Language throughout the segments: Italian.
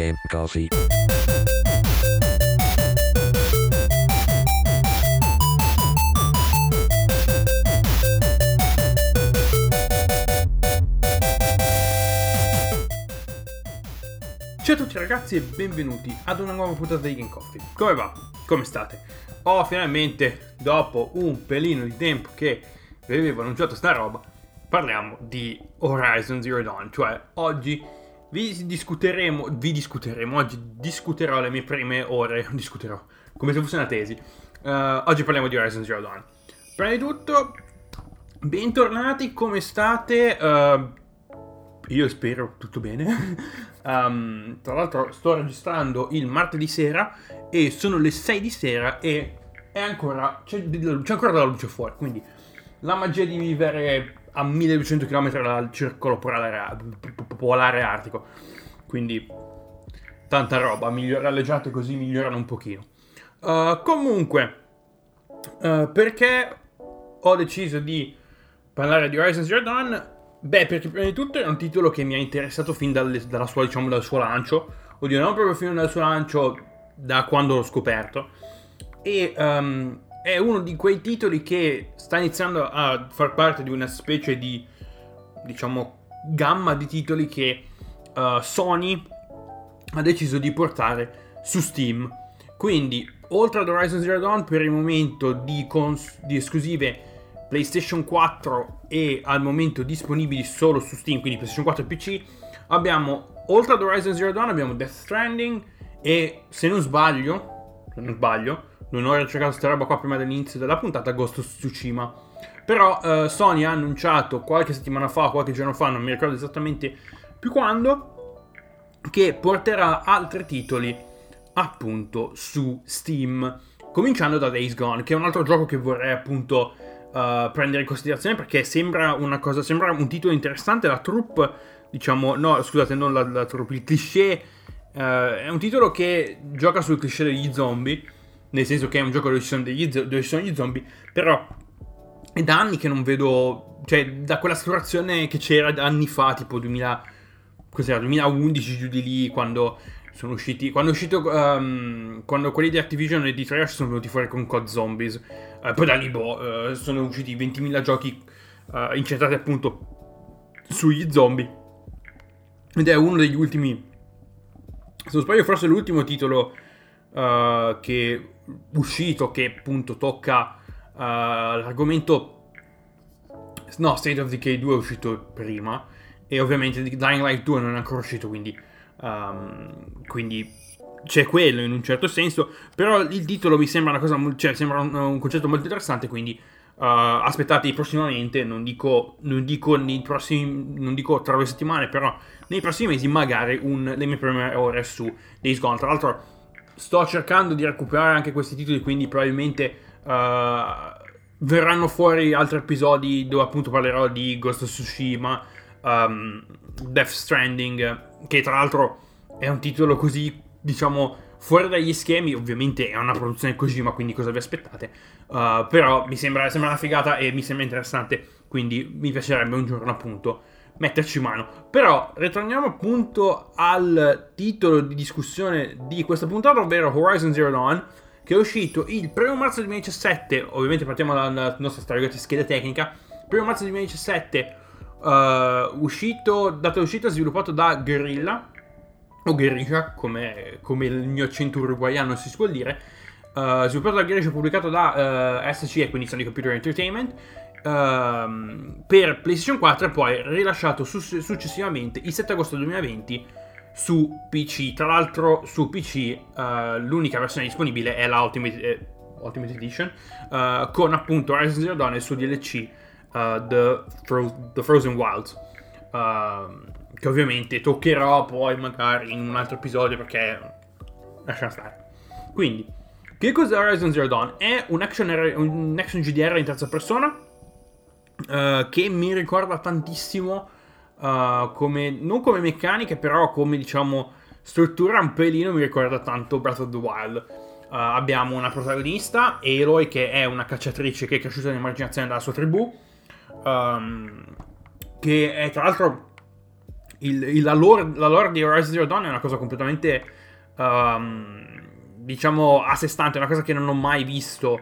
Game Coffee. Ciao a tutti ragazzi e benvenuti ad una nuova puntata di Game Coffee. Come va? Come state? Ho finalmente, dopo un pelino di tempo che vi avevo annunciato sta roba, parliamo di Horizon Zero Dawn. Cioè, oggi vi discuteremo, vi discuteremo, oggi discuterò le mie prime ore, discuterò, come se fosse una tesi. Uh, oggi parliamo di Horizon Zero Dawn. Prima di tutto, bentornati, come state? Uh, io spero tutto bene. um, tra l'altro sto registrando il martedì sera e sono le 6 di sera e ancora, c'è, c'è ancora della luce fuori, quindi la magia di vivere a 1200 km dal circolo polare, artico. Quindi tanta roba, migliora le giate così migliorano un pochino. Uh, comunque, uh, perché ho deciso di parlare di Horizon Zero Dawn? Beh, perché prima di tutto è un titolo che mi ha interessato fin dalle, sua, diciamo, dal suo lancio. Oddio, non proprio fin dal suo lancio, da quando l'ho scoperto. E um, è uno di quei titoli che sta iniziando a far parte di una specie di, diciamo, gamma di titoli che uh, Sony ha deciso di portare su Steam. Quindi, oltre ad Horizon Zero Dawn, per il momento di, cons- di esclusive PlayStation 4 e al momento disponibili solo su Steam, quindi PlayStation 4 e PC, abbiamo, oltre ad Horizon Zero Dawn, abbiamo Death Stranding e, se non sbaglio, se non sbaglio, non ho ricercato questa roba qua prima dell'inizio della puntata, Ghost of Tsushima. Però eh, Sony ha annunciato qualche settimana fa, qualche giorno fa, non mi ricordo esattamente più quando, che porterà altri titoli appunto su Steam. Cominciando da Days Gone, che è un altro gioco che vorrei appunto uh, prendere in considerazione perché sembra una cosa, sembra un titolo interessante. La troupe, diciamo, no, scusate, non la, la troupe, il cliché. Uh, è un titolo che gioca sul cliché degli zombie nel senso che è un gioco dove ci sono, degli, dove ci sono gli zombie, però è da anni che non vedo, cioè da quella situazione che c'era anni fa, tipo 2000, cos'era, 2011 giù di lì, quando sono usciti, quando è uscito, um, quando quelli di Activision e di Trash sono venuti fuori con COD Zombies, uh, poi da lì boh, uh, sono usciti 20.000 giochi uh, incentrati appunto sugli zombie, ed è uno degli ultimi, se non sbaglio forse l'ultimo titolo uh, che uscito che appunto tocca uh, l'argomento no State of Decay 2 è uscito prima e ovviamente Dying Light 2 non è ancora uscito quindi um, quindi c'è quello in un certo senso però il titolo mi sembra una cosa cioè sembra un, un concetto molto interessante quindi uh, aspettatevi prossimamente non dico, non dico nei prossimi non dico tra due settimane però nei prossimi mesi magari un, le mie prime ore su Days Gone. Tra l'altro sto cercando di recuperare anche questi titoli, quindi probabilmente uh, verranno fuori altri episodi dove appunto parlerò di Ghost of Tsushima, um, Death Stranding, che tra l'altro è un titolo così, diciamo, fuori dagli schemi, ovviamente è una produzione Kojima, quindi cosa vi aspettate? Uh, però mi sembra, sembra una figata e mi sembra interessante, quindi mi piacerebbe un giorno appunto metterci mano. Però ritorniamo appunto al titolo di discussione di questa puntata, ovvero Horizon Zero Dawn, che è uscito il 1 marzo 2017, ovviamente partiamo dalla nostra storica scheda tecnica, 1 marzo 2017, uh, uscito, data d'uscita sviluppato da Guerrilla, o Guerrilla, come, come il mio accento uruguaiano si suol dire, uh, sviluppato da Guerrilla, pubblicato da uh, SCE, quindi Sony Computer Entertainment, uh, per PlayStation 4 e poi rilasciato su- successivamente il 7 agosto 2020 su PC. Tra l'altro su PC uh, eh, l'unica versione disponibile è la Ultimate, eh, Ultimate Edition uh, con appunto Horizon Zero Dawn e il suo DLC The, Fro- The, Frozen Wilds. Ehm, che ovviamente toccherò poi magari in un altro episodio perché lasciamo stare. Quindi, che cos'è Horizon Zero Dawn? È un action, un action GDR in terza persona uh, che mi ricorda tantissimo uh, come, non come meccaniche, però come diciamo struttura un pelino mi ricorda tanto Breath of the Wild. Uh, abbiamo una protagonista, Eloy, che è una cacciatrice che è cresciuta nell'emarginazione della sua tribù, um, che è tra l'altro il, il, la, lore, la, lore, di Horizon Zero Dawn è una cosa completamente, um, diciamo, a sé stante, una cosa che non ho mai visto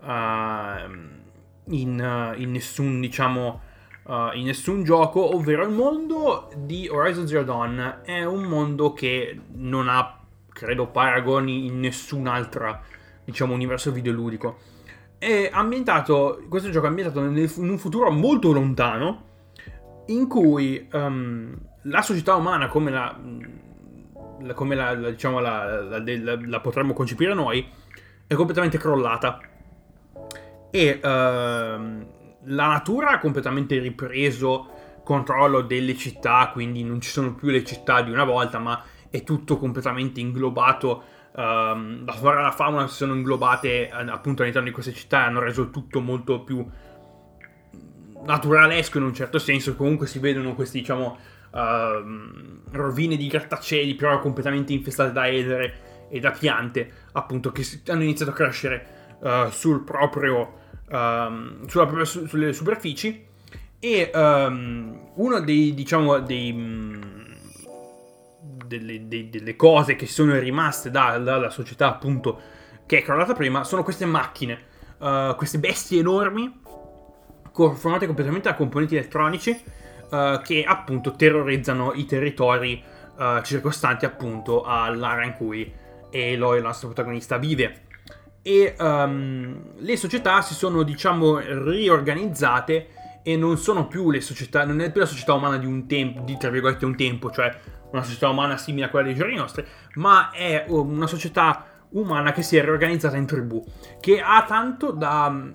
uh, in, in, nessun, diciamo, uh, in nessun gioco, ovvero il mondo di Horizon Zero Dawn è un mondo che non ha, credo, paragoni in nessun'altra, diciamo, universo videoludico. È ambientato, questo gioco è ambientato nel, in un futuro molto lontano, in cui um, la società umana come la, come la, la diciamo la, la, potremmo concepire noi è completamente crollata e uh, la natura ha completamente ripreso controllo delle città quindi non ci sono più le città di una volta ma è tutto completamente inglobato uh, la flora e la fauna si sono inglobate appunto all'interno di queste città e hanno reso tutto molto più naturalesco in un certo senso. Comunque si vedono questi diciamo uh, rovine di grattacieli, però completamente infestate da edere e da piante, appunto, che hanno iniziato a crescere uh, sul proprio, um, sulla su, sulle superfici. E um, uno dei, diciamo, dei, mm, delle, dei, delle, cose che sono rimaste da, dalla società, appunto, che è crollata prima, sono queste macchine, uh, queste bestie enormi, formate completamente da componenti elettronici, uh, che appunto terrorizzano i territori uh, circostanti appunto all'area in cui Eloy, il nostro protagonista, vive. E um, le società si sono, diciamo, riorganizzate e non sono più le società, non è più la società umana di un tempo, di tra virgolette un tempo, cioè una società umana simile a quella dei giorni nostri, ma è una società umana che si è riorganizzata in tribù, che ha tanto da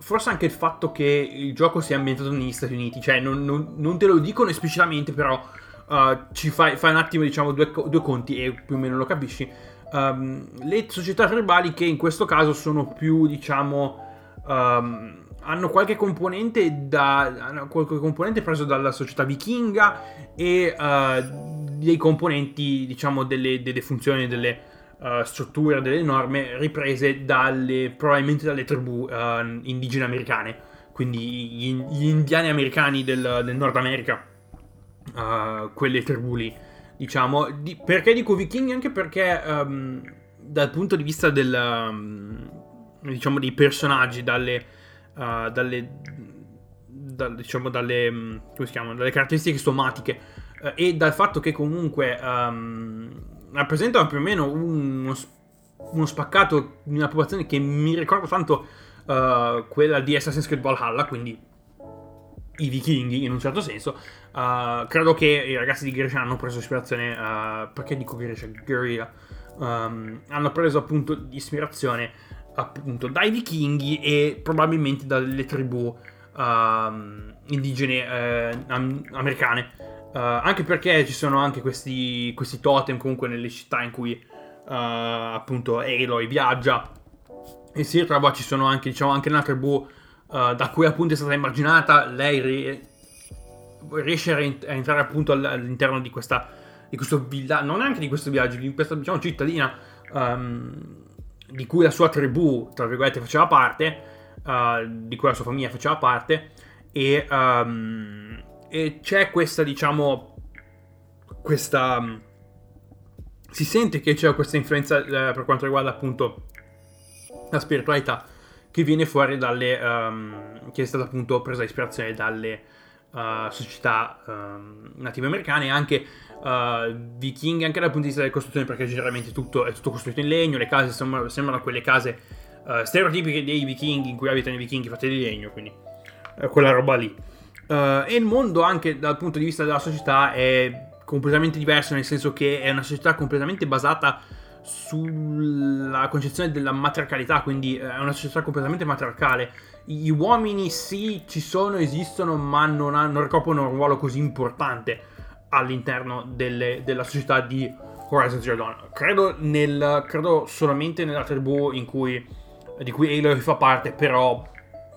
forse anche il fatto che il gioco sia ambientato negli Stati Uniti, cioè non, non, non te lo dicono esplicitamente, però uh, ci fai, fai, un attimo, diciamo, due, due, conti e più o meno lo capisci. Um, le società tribali che in questo caso sono più, diciamo, um, hanno qualche componente, da, qualche componente preso dalla società vichinga e uh, dei componenti, diciamo, delle, delle funzioni, delle uh, strutture delle norme riprese dalle, probabilmente dalle tribù uh, indigene americane, quindi gli, gli indiani americani del, del Nord America, uh, quelle tribù lì, diciamo. Di, perché dico vichinghi? Anche perché um, dal punto di vista del, um, diciamo, dei personaggi, dalle, dalle, dalle, diciamo, dalle, come si chiamano, dalle caratteristiche somatiche e dal fatto che comunque... Um, rappresentano più o meno uno, uno spaccato di una popolazione che mi ricorda tanto uh, quella di Assassin's Creed Valhalla, quindi i vichinghi in un certo senso. Uh, credo che i ragazzi di Grisha hanno preso ispirazione. Uh, perché dico Grisha? Guerrilla. Um, hanno preso appunto ispirazione appunto dai vichinghi e probabilmente dalle tribù uh, indigene uh, am- americane Uh, anche perché ci sono anche questi, questi, totem comunque nelle città in cui appunto Aloy viaggia e si ritrova, ci sono anche, diciamo, anche una tribù da cui appunto è stata immaginata, lei riesce a, entrare appunto all'interno di, questa, di questo villaggio, non neanche di questo villaggio, di questa diciamo cittadina um, di cui la sua tribù, tra virgolette, faceva parte, di cui la sua famiglia faceva parte e... Um, e c'è questa, diciamo, questa... Mm, si sente che c'è questa influenza eh, per quanto riguarda appunto la spiritualità che viene fuori dalle... Um, che è stata appunto presa ispirazione dalle uh, società um, native americane anche uh, vichinghe, anche dal punto di vista delle costruzioni, perché generalmente tutto, è tutto costruito in legno, le case sembrano, sembrano quelle case uh, stereotipiche dei vichinghi in cui abitano i vichinghi fatte di legno, quindi quella roba lì. E il mondo anche dal punto di vista della società è completamente diverso, nel senso che è una società completamente basata sulla concezione della matriarcalità, quindi è una società completamente matriarcale. Gli uomini sì, ci sono, esistono, ma non, hanno, non ricoprono un ruolo così importante all'interno delle, della società di Horizon Zero Dawn. Credo, nel, credo solamente nella tribù cui, di cui Aloy fa parte, però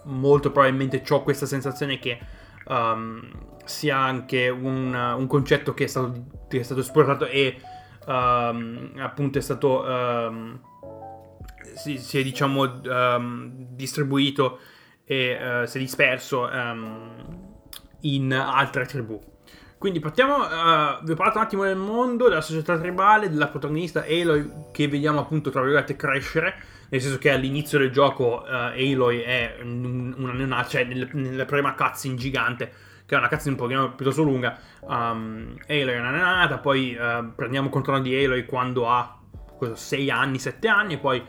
molto probabilmente ho questa sensazione che um, sia anche un, un, concetto che è stato, che è stato esportato e um, appunto è stato um, si, si, è diciamo distribuito e uh, si è disperso in altre tribù. Quindi partiamo, uh, vi ho parlato un attimo del mondo, della società tribale, della protagonista Aloy che vediamo appunto tra virgolette crescere, nel senso che all'inizio del gioco uh, Aloy è una neonata, cioè nel, nella prima cutscene gigante, che è una cutscene un pochino piuttosto lunga, um, Aloy è una neonata, poi uh, prendiamo controllo di Aloy quando ha 6 anni, 7 anni, e poi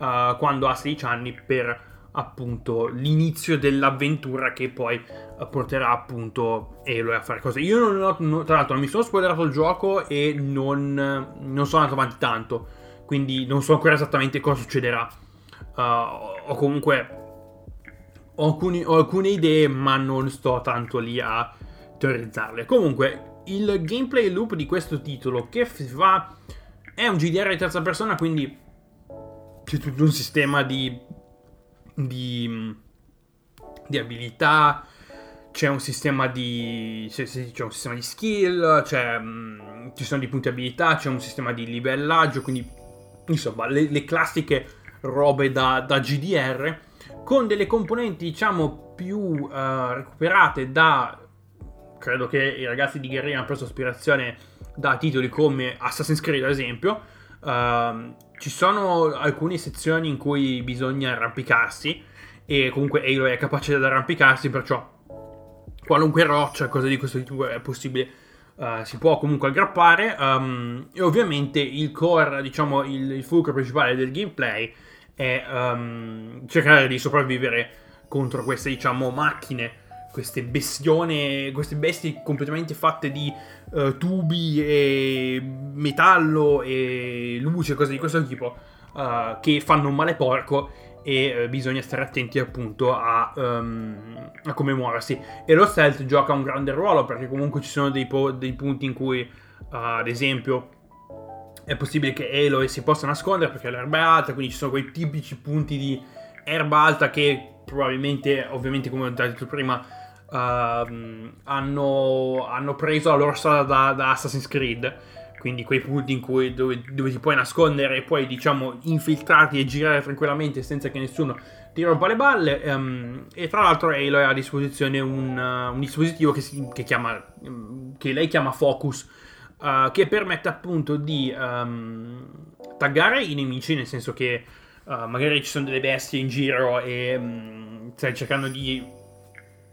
uh, quando ha 16 anni per appunto l'inizio dell'avventura che poi uh, porterà appunto Aloy a fare cose. Io non ho, no, tra l'altro non mi sono spoilerato il gioco e non, non, sono andato avanti tanto, quindi non so ancora esattamente cosa succederà. Uh, ho comunque ho, alcuni, ho alcune idee ma non sto tanto lì a teorizzarle. Comunque il gameplay loop di questo titolo che fa è un GDR di terza persona quindi c'è tutto un sistema di, di, di abilità, c'è un sistema di, c'è un sistema di skill, mm, ci sono dei punti abilità, c'è un sistema di livellaggio, quindi insomma le, le classiche robe da, da, GDR con delle componenti diciamo più uh, recuperate da credo che i ragazzi di Guerrilla hanno preso ispirazione da titoli come Assassin's Creed ad esempio uh, ci sono alcune sezioni in cui bisogna arrampicarsi e comunque Halo è capace di arrampicarsi, perciò qualunque roccia, cosa di questo tipo è possibile, uh, si può comunque aggrappare. Um, e ovviamente il core, diciamo, il, il fulcro principale del gameplay è um, cercare di sopravvivere contro queste, diciamo, macchine queste bestione, queste bestie completamente fatte di uh, tubi e metallo e luce, cose di questo tipo, uh, che fanno un male porco e uh, bisogna stare attenti appunto a, um, a, come muoversi. E lo stealth gioca un grande ruolo perché comunque ci sono dei, po- dei punti in cui, ad esempio, è possibile che Aloy si possa nascondere perché l'erba è alta, quindi ci sono quei tipici punti di erba alta che probabilmente, ovviamente come ho detto prima, uh, hanno, hanno, preso la loro strada da, da, Assassin's Creed. Quindi quei punti cui dove, dove ti puoi nascondere e poi diciamo infiltrarti e girare tranquillamente senza che nessuno ti rompa le balle. Um, e tra l'altro Halo ha a disposizione un, uh, un dispositivo che, si, che, chiama, che, lei chiama Focus. Uh, che permette appunto di um, taggare i nemici, nel senso che uh, magari ci sono delle bestie in giro e um, stai cercando di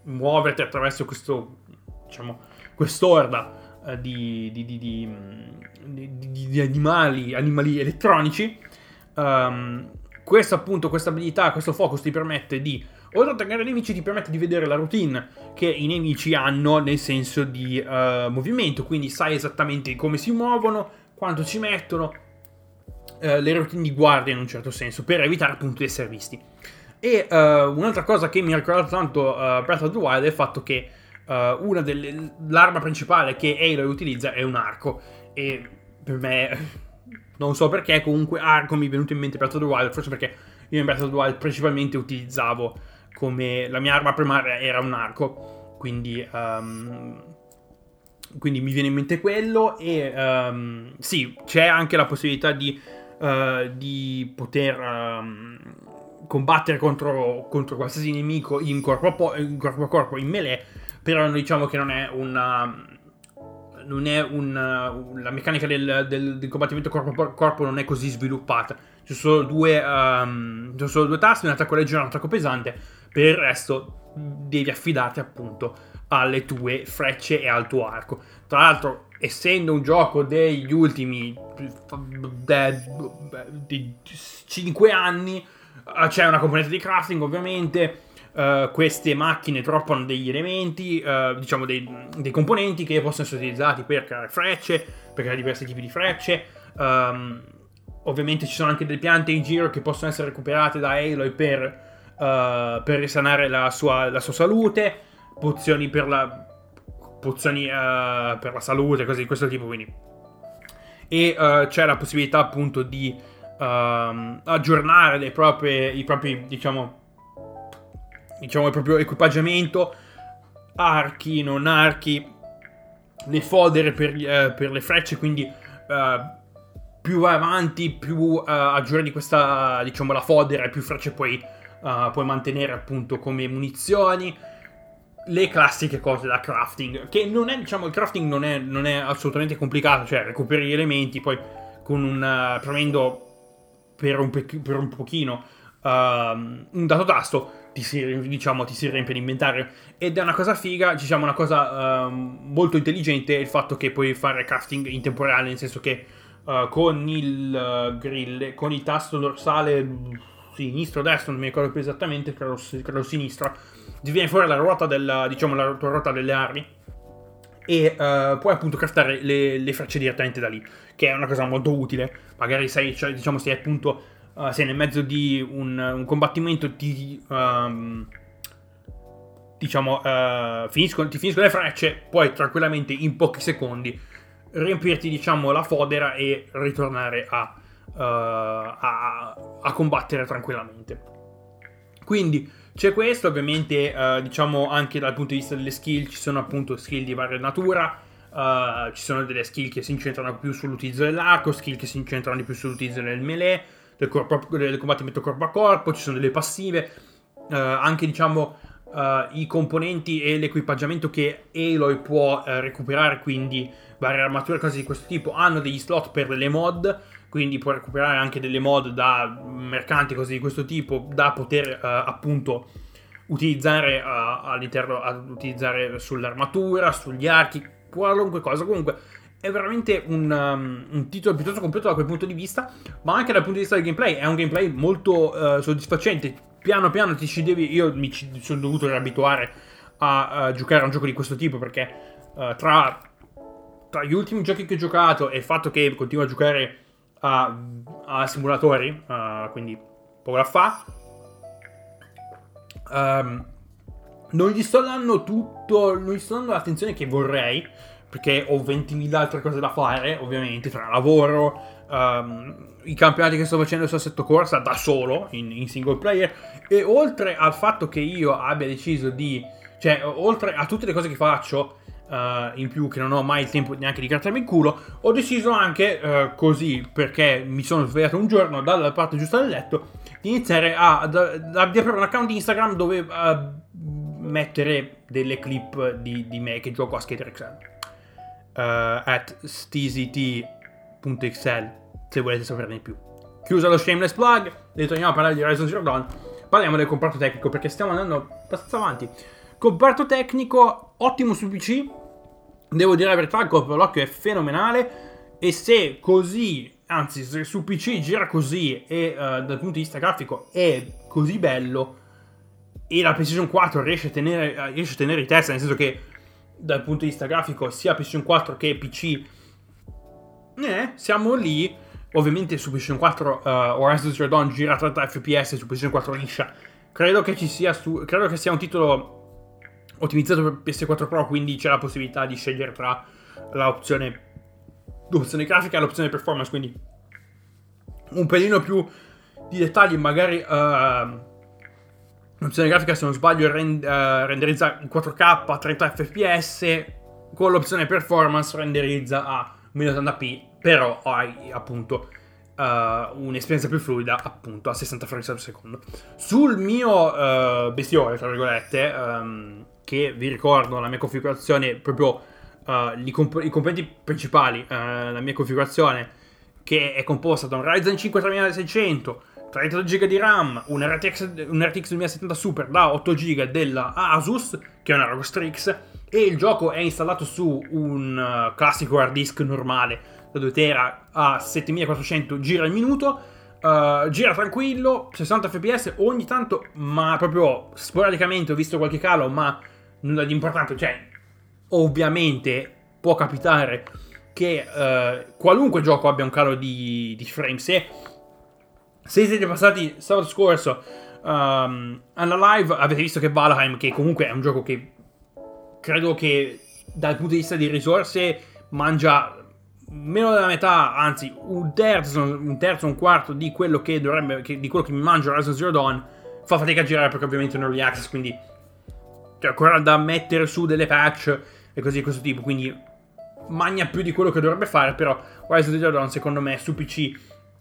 muoverti attraverso questo, diciamo, quest'orda eh, di, di, di, di, animali, animali elettronici. Um, questa appunto, questa abilità, questo focus ti permette di, oltre a attaccare i nemici, ti permette di vedere la routine che i nemici hanno nel senso di uh, movimento, quindi sai esattamente come si muovono, quanto ci mettono, uh, le routine di guardia in un certo senso, per evitare appunto di essere visti. E uh, un'altra cosa che mi ha ricordato tanto uh, Breath of the Wild è il fatto che uh, delle, l'arma principale che Aloy utilizza è un arco. E per me, non so perché, comunque arco mi è venuto in mente Breath of the Wild, forse perché io in Breath of the Wild principalmente utilizzavo come la mia arma primaria era un arco. Quindi, um, quindi mi viene in mente quello. E um, sì, c'è anche la possibilità di, uh, di poter um, combattere contro, contro qualsiasi nemico in corpo, a po- in corpo a corpo, in melee, però diciamo che non è una... Non è una, la meccanica del, del, del, combattimento corpo a corpo non è così sviluppata. Ci sono due, um, ci sono due tasti, un attacco leggero e un attacco pesante. Per il resto devi affidarti appunto alle tue frecce e al tuo arco. Tra l'altro, essendo un gioco degli ultimi de, de, 5 anni, c'è una componente di crafting, ovviamente. Uh, queste macchine droppano degli elementi, uh, diciamo dei, dei, componenti che possono essere utilizzati per creare frecce, per creare diversi tipi di frecce. Um, ovviamente ci sono anche delle piante in giro che possono essere recuperate da Aloy per, uh, per risanare la sua, la sua, salute, pozioni per la, pozioni, per la salute, cose di questo tipo. Quindi. E c'è la possibilità appunto di uh, aggiornare proprie, i propri, diciamo, diciamo, il proprio equipaggiamento, archi, non archi, le fodere per, uh, per le frecce, quindi uh, più vai avanti, più uh, aggiorni questa, diciamo, la fodera, più frecce puoi, puoi mantenere appunto come munizioni. le classiche cose da crafting, che non è, diciamo, il crafting non è, non è assolutamente complicato, cioè recuperi gli elementi, poi con un, uh, premendo per un, pe- per un pochino uh, un dato tasto, ti si, diciamo, ti si riempie l'inventario. Ed è una cosa figa, diciamo, una cosa uh, molto intelligente il fatto che puoi fare crafting in tempo reale, nel senso che uh, con il grill, con il tasto dorsale sinistro destro, non mi ricordo più esattamente, credo, credo sinistro, ti viene fuori la ruota, del, diciamo, la tua ruota delle armi e uh, puoi appunto craftare le, le, frecce direttamente da lì, che è una cosa molto utile. Magari sei, cioè, diciamo, sei appunto uh, sei nel mezzo di un, un combattimento, ti, um, diciamo, uh, finiscono, ti finiscono le frecce, puoi tranquillamente in pochi secondi riempirti, diciamo, la fodera e ritornare a, a, a combattere tranquillamente. Quindi c'è questo, ovviamente, uh, diciamo anche dal punto di vista delle skill, ci sono appunto skill di varia natura. Uh, ci sono delle skill che si incentrano più sull'utilizzo dell'arco, skill che si incentrano di più sull'utilizzo del melee, del, corpo, del combattimento corpo a corpo, ci sono delle passive, uh, anche diciamo i componenti e l'equipaggiamento che Aloy può recuperare, quindi varie armature, cose di questo tipo, hanno degli slot per delle mod quindi puoi recuperare anche delle mod da mercanti, cose di questo tipo, da poter uh, appunto utilizzare uh, all'interno, utilizzare sull'armatura, sugli archi, qualunque cosa. Comunque è veramente un, um, un, titolo piuttosto completo da quel punto di vista, ma anche dal punto di vista del gameplay. È un gameplay molto uh, soddisfacente. Piano piano ti ci devi. Io mi ci sono dovuto riabituare a, a giocare a un gioco di questo tipo perché tra, tra gli ultimi giochi che ho giocato e il fatto che continuo a giocare a, a simulatori, uh, quindi poco fa. Um, non gli sto dando tutto, non gli sto dando l'attenzione che vorrei, perché ho 20.000 altre cose da fare, ovviamente, tra lavoro, um, i campionati che sto facendo su assetto corsa da solo, in, in single player, e oltre al fatto che io abbia deciso di, cioè, oltre a tutte le cose che faccio, Uh, in più che non ho mai il tempo neanche di grattarmi il culo, ho deciso anche uh, così, perché mi sono svegliato un giorno dalla parte giusta del letto, di iniziare a, a, a di aprire un account Instagram dove uh, mettere delle clip di, di, me che gioco a Skater XL. at steezyt.xl se volete saperne di più. Chiuso lo shameless plug, ritorniamo a parlare di Horizon Zero Dawn, parliamo del comparto tecnico perché stiamo andando abbastanza avanti. Comparto tecnico ottimo su PC. Devo dire la verità, il colpo dell'occhio è fenomenale. E se così, anzi, se su PC gira così e uh, dal punto di vista grafico è così bello, e la PlayStation 4 riesce a tenere, uh, riesce a tenere i testa, nel senso che dal punto di vista grafico, sia PlayStation 4 che PC, eh, siamo lì. Ovviamente su PlayStation 4 uh, Horizon Zero Dawn gira a 30 fps, su PlayStation 4 liscia. Credo che ci sia su, credo che sia un titolo ottimizzato per PS4 Pro, quindi c'è la possibilità di scegliere tra l'opzione, l'opzione grafica e l'opzione performance, quindi un pelino più di dettagli, magari uh, l'opzione grafica se non sbaglio rend, uh, renderizza in 4K a 30 fps, con l'opzione performance renderizza a 1080p, però hai appunto Uh, un'esperienza più fluida appunto a 60 frames al secondo. Sul mio uh, bestiole, tra virgolette, um, che vi ricordo la mia configurazione, proprio uh, comp- i, componenti principali, la mia configurazione, che è composta da un Ryzen 5 3600, 32 GB di RAM, un RTX, un RTX 2070 Super da 8 GB della Asus, che è una ROG Strix, e il gioco è installato su un classico hard disk normale da 2 tera a 7400 gira al minuto. Uh, gira tranquillo, 60 fps ogni tanto, ma proprio sporadicamente ho visto qualche calo, ma nulla di importante. Cioè, ovviamente può capitare che uh, qualunque gioco abbia un calo di, di frame. Se, se siete passati sabato scorso um, alla live, avete visto che Valheim, che comunque è un gioco che credo che dal punto di vista di risorse mangia meno della metà, anzi un terzo, un terzo, un quarto di quello che dovrebbe, che, di quello che mi mangio Horizon Zero Dawn, fa fatica a girare perché ovviamente è un early access, quindi c'è ancora da mettere su delle patch e così di questo tipo, quindi magna più di quello che dovrebbe fare, però Horizon Zero Dawn secondo me su PC,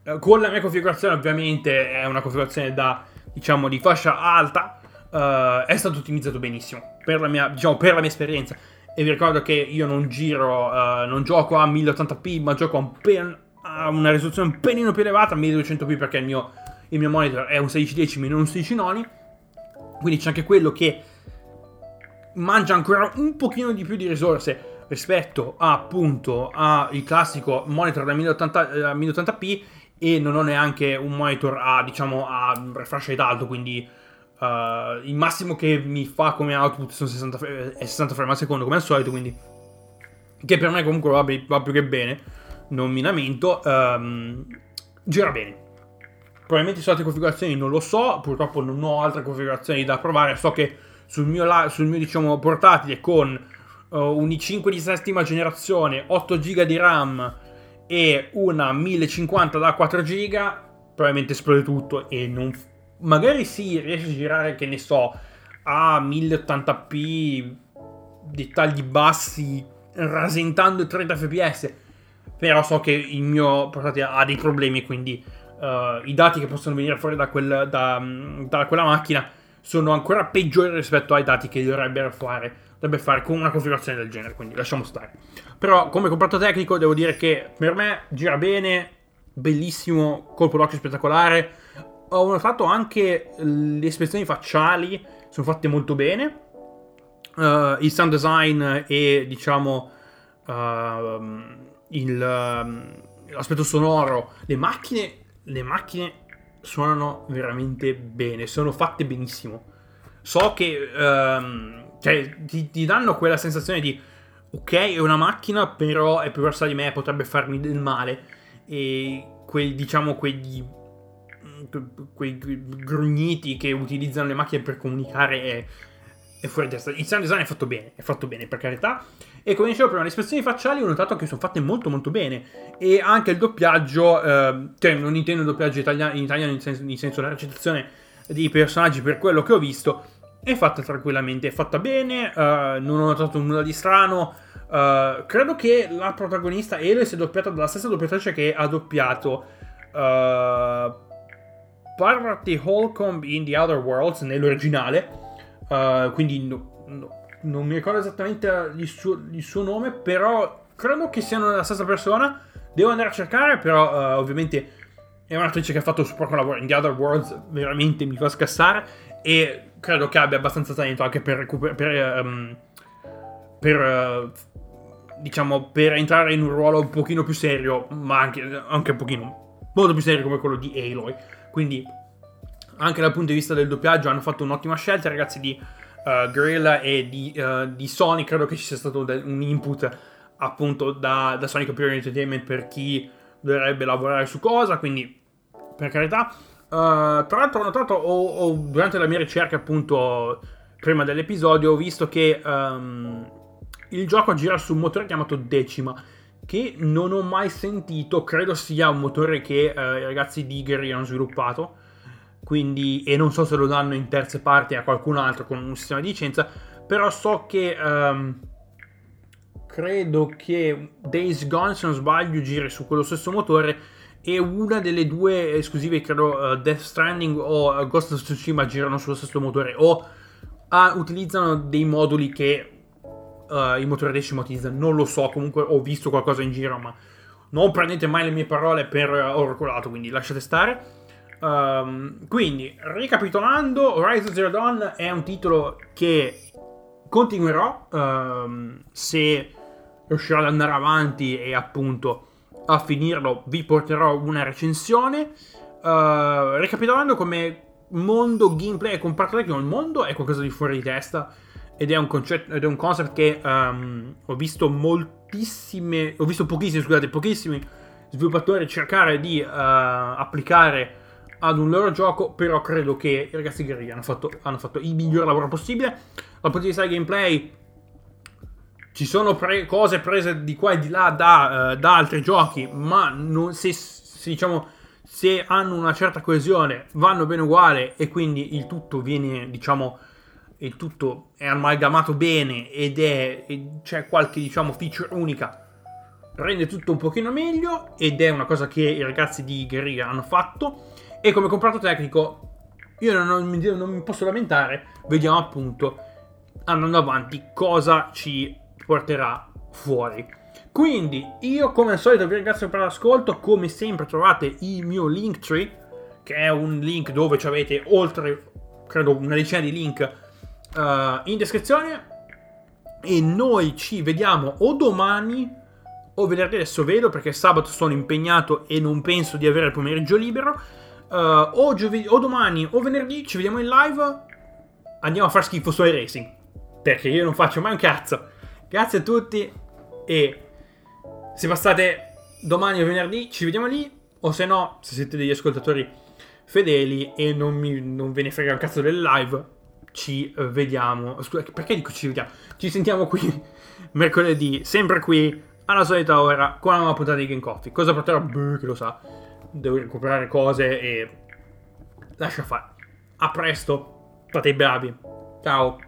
eh, con la mia configurazione ovviamente è una configurazione da, diciamo, di fascia alta, uh, è stato ottimizzato benissimo per la mia, diciamo, per la mia esperienza. E vi ricordo che io non giro, uh, non gioco a 1080p, ma gioco a, un pen, a una risoluzione un pelino più elevata, a 1200p perché il mio, il mio monitor è un 1610 non un 16 noni. Quindi c'è anche quello che mangia ancora un pochino di più di risorse rispetto a, appunto al classico monitor da 1080, 1080p e non ho neanche un monitor a diciamo a refresh rate alto quindi uh, il massimo che mi fa come output sono 60, 60 frame al secondo come al solito quindi che per me comunque va, va più che bene non mi lamento um, gira bene. Probabilmente su altre configurazioni non lo so purtroppo non ho altre configurazioni da provare so che sul mio, sul mio diciamo portatile con uh, un i5 di settima generazione 8 GB di RAM e una 1050 da 4 GB probabilmente esplode tutto e non magari sì riesce a girare che ne so a 1080p dettagli bassi rasentando 30 fps però so che il mio portatile ha dei problemi quindi uh, i dati che possono venire fuori da, quel, da, da, quella macchina sono ancora peggiori rispetto ai dati che dovrebbero fare, dovrebbe fare con una configurazione del genere quindi lasciamo stare però come comprato tecnico devo dire che per me gira bene, bellissimo, colpo d'occhio spettacolare. Ho notato anche le espressioni facciali, sono fatte molto bene. Uh, il sound design e diciamo uh, il, uh, l'aspetto sonoro, le macchine, le macchine suonano veramente bene, sono fatte benissimo. So che um, cioè, ti, ti danno quella sensazione di ok, è una macchina, però è più versa di me, potrebbe farmi del male. E quei, diciamo, quegli, quei grugniti che utilizzano le macchine per comunicare è, è fuori testa. Il sound design è fatto bene, è fatto bene, per carità. E come dicevo prima, le espressioni facciali ho notato che sono fatte molto molto bene. E anche il doppiaggio, eh, cioè non intendo il doppiaggio italiano, in italiano in senso, in senso la recitazione dei personaggi per quello che ho visto, è fatta tranquillamente, è fatta bene, uh, non ho notato nulla di strano. Uh, credo che la protagonista Ele sia doppiata dalla stessa doppiatrice che ha doppiato uh, Parvati Holcomb in The Other Worlds nell'originale. Uh, quindi no, no, non mi ricordo esattamente il suo, il suo, nome, però credo che siano la stessa persona. Devo andare a cercare, però uh, ovviamente è un'attrice che ha fatto super lavoro in The Other Worlds, veramente mi fa scassare. E credo che abbia abbastanza talento anche per recuperare. Per, um, per uh, diciamo, per entrare in un ruolo un pochino più serio, ma anche, anche un pochino molto più serio come quello di Aloy. Quindi, anche dal punto di vista del doppiaggio, hanno fatto un'ottima scelta, ragazzi di uh, Guerrilla e di, uh, di, Sony. Credo che ci sia stato un input appunto da, da Sony Computer Entertainment per chi dovrebbe lavorare su cosa. Quindi, per carità. Uh, tra l'altro ho notato, o, o, durante la mia ricerca appunto prima dell'episodio, ho visto che um, il gioco gira su un motore chiamato Decima, che non ho mai sentito, credo sia un motore che uh, i ragazzi di Gary hanno sviluppato, quindi, e non so se lo danno in terze parti a qualcun altro con un sistema di licenza, però so che... Um, credo che Days Gone, se non sbaglio, giri su quello stesso motore e una delle due esclusive, credo uh, Death Stranding o uh, Ghost of Tsushima girano sullo stesso motore o uh, utilizzano dei moduli che il motore decimo utilizza, non lo so, comunque ho visto qualcosa in giro, ma non prendete mai le mie parole per oracolato, quindi lasciate stare. Um, quindi, ricapitolando, Horizon Zero Dawn è un titolo che continuerò um, se riuscirò ad andare avanti e appunto a finirlo vi porterò una recensione. Uh, ricapitolando come mondo gameplay e comparto tecnico, il mondo è qualcosa di fuori di testa ed è un, concetto, ed è un concept che um, ho visto moltissime, ho visto pochissimi, scusate, pochissimi sviluppatori cercare di uh, applicare ad un loro gioco, però credo che i ragazzi guerriglia hanno fatto, hanno fatto il miglior lavoro possibile. Dal punto di vista del gameplay, ci sono pre- cose prese di qua e di là da, uh, da altri giochi, ma non, se, se, diciamo, se hanno una certa coesione vanno bene uguale e quindi il tutto viene, diciamo, il tutto è amalgamato bene ed è, c'è qualche, diciamo, feature unica, rende tutto un pochino meglio ed è una cosa che i ragazzi di Guerrilla hanno fatto e come comprato tecnico io non, non mi, non mi posso lamentare, vediamo appunto andando avanti cosa ci porterà fuori. Quindi io come al solito vi ringrazio per l'ascolto, come sempre trovate il mio Linktree, che è un link dove avete oltre, credo, una decina di link uh, in descrizione. E noi ci vediamo o domani o venerdì, adesso vedo perché sabato sono impegnato e non penso di avere il pomeriggio libero. Uh, o, giovedì, o domani o venerdì ci vediamo in live. Andiamo a far schifo su iRacing. Perché io non faccio mai un cazzo. Grazie a tutti e se passate domani o venerdì ci vediamo lì. O se no, se siete degli ascoltatori fedeli e non, mi, non ve ne frega un cazzo del live, ci vediamo. Scusa, perché dico ci vediamo? Ci sentiamo qui mercoledì, sempre qui alla solita ora con una nuova puntata di Game Coffee. Cosa porterò? Beh, che lo sa. Devo recuperare cose e lascia fare. A presto, fate i bravi. Ciao.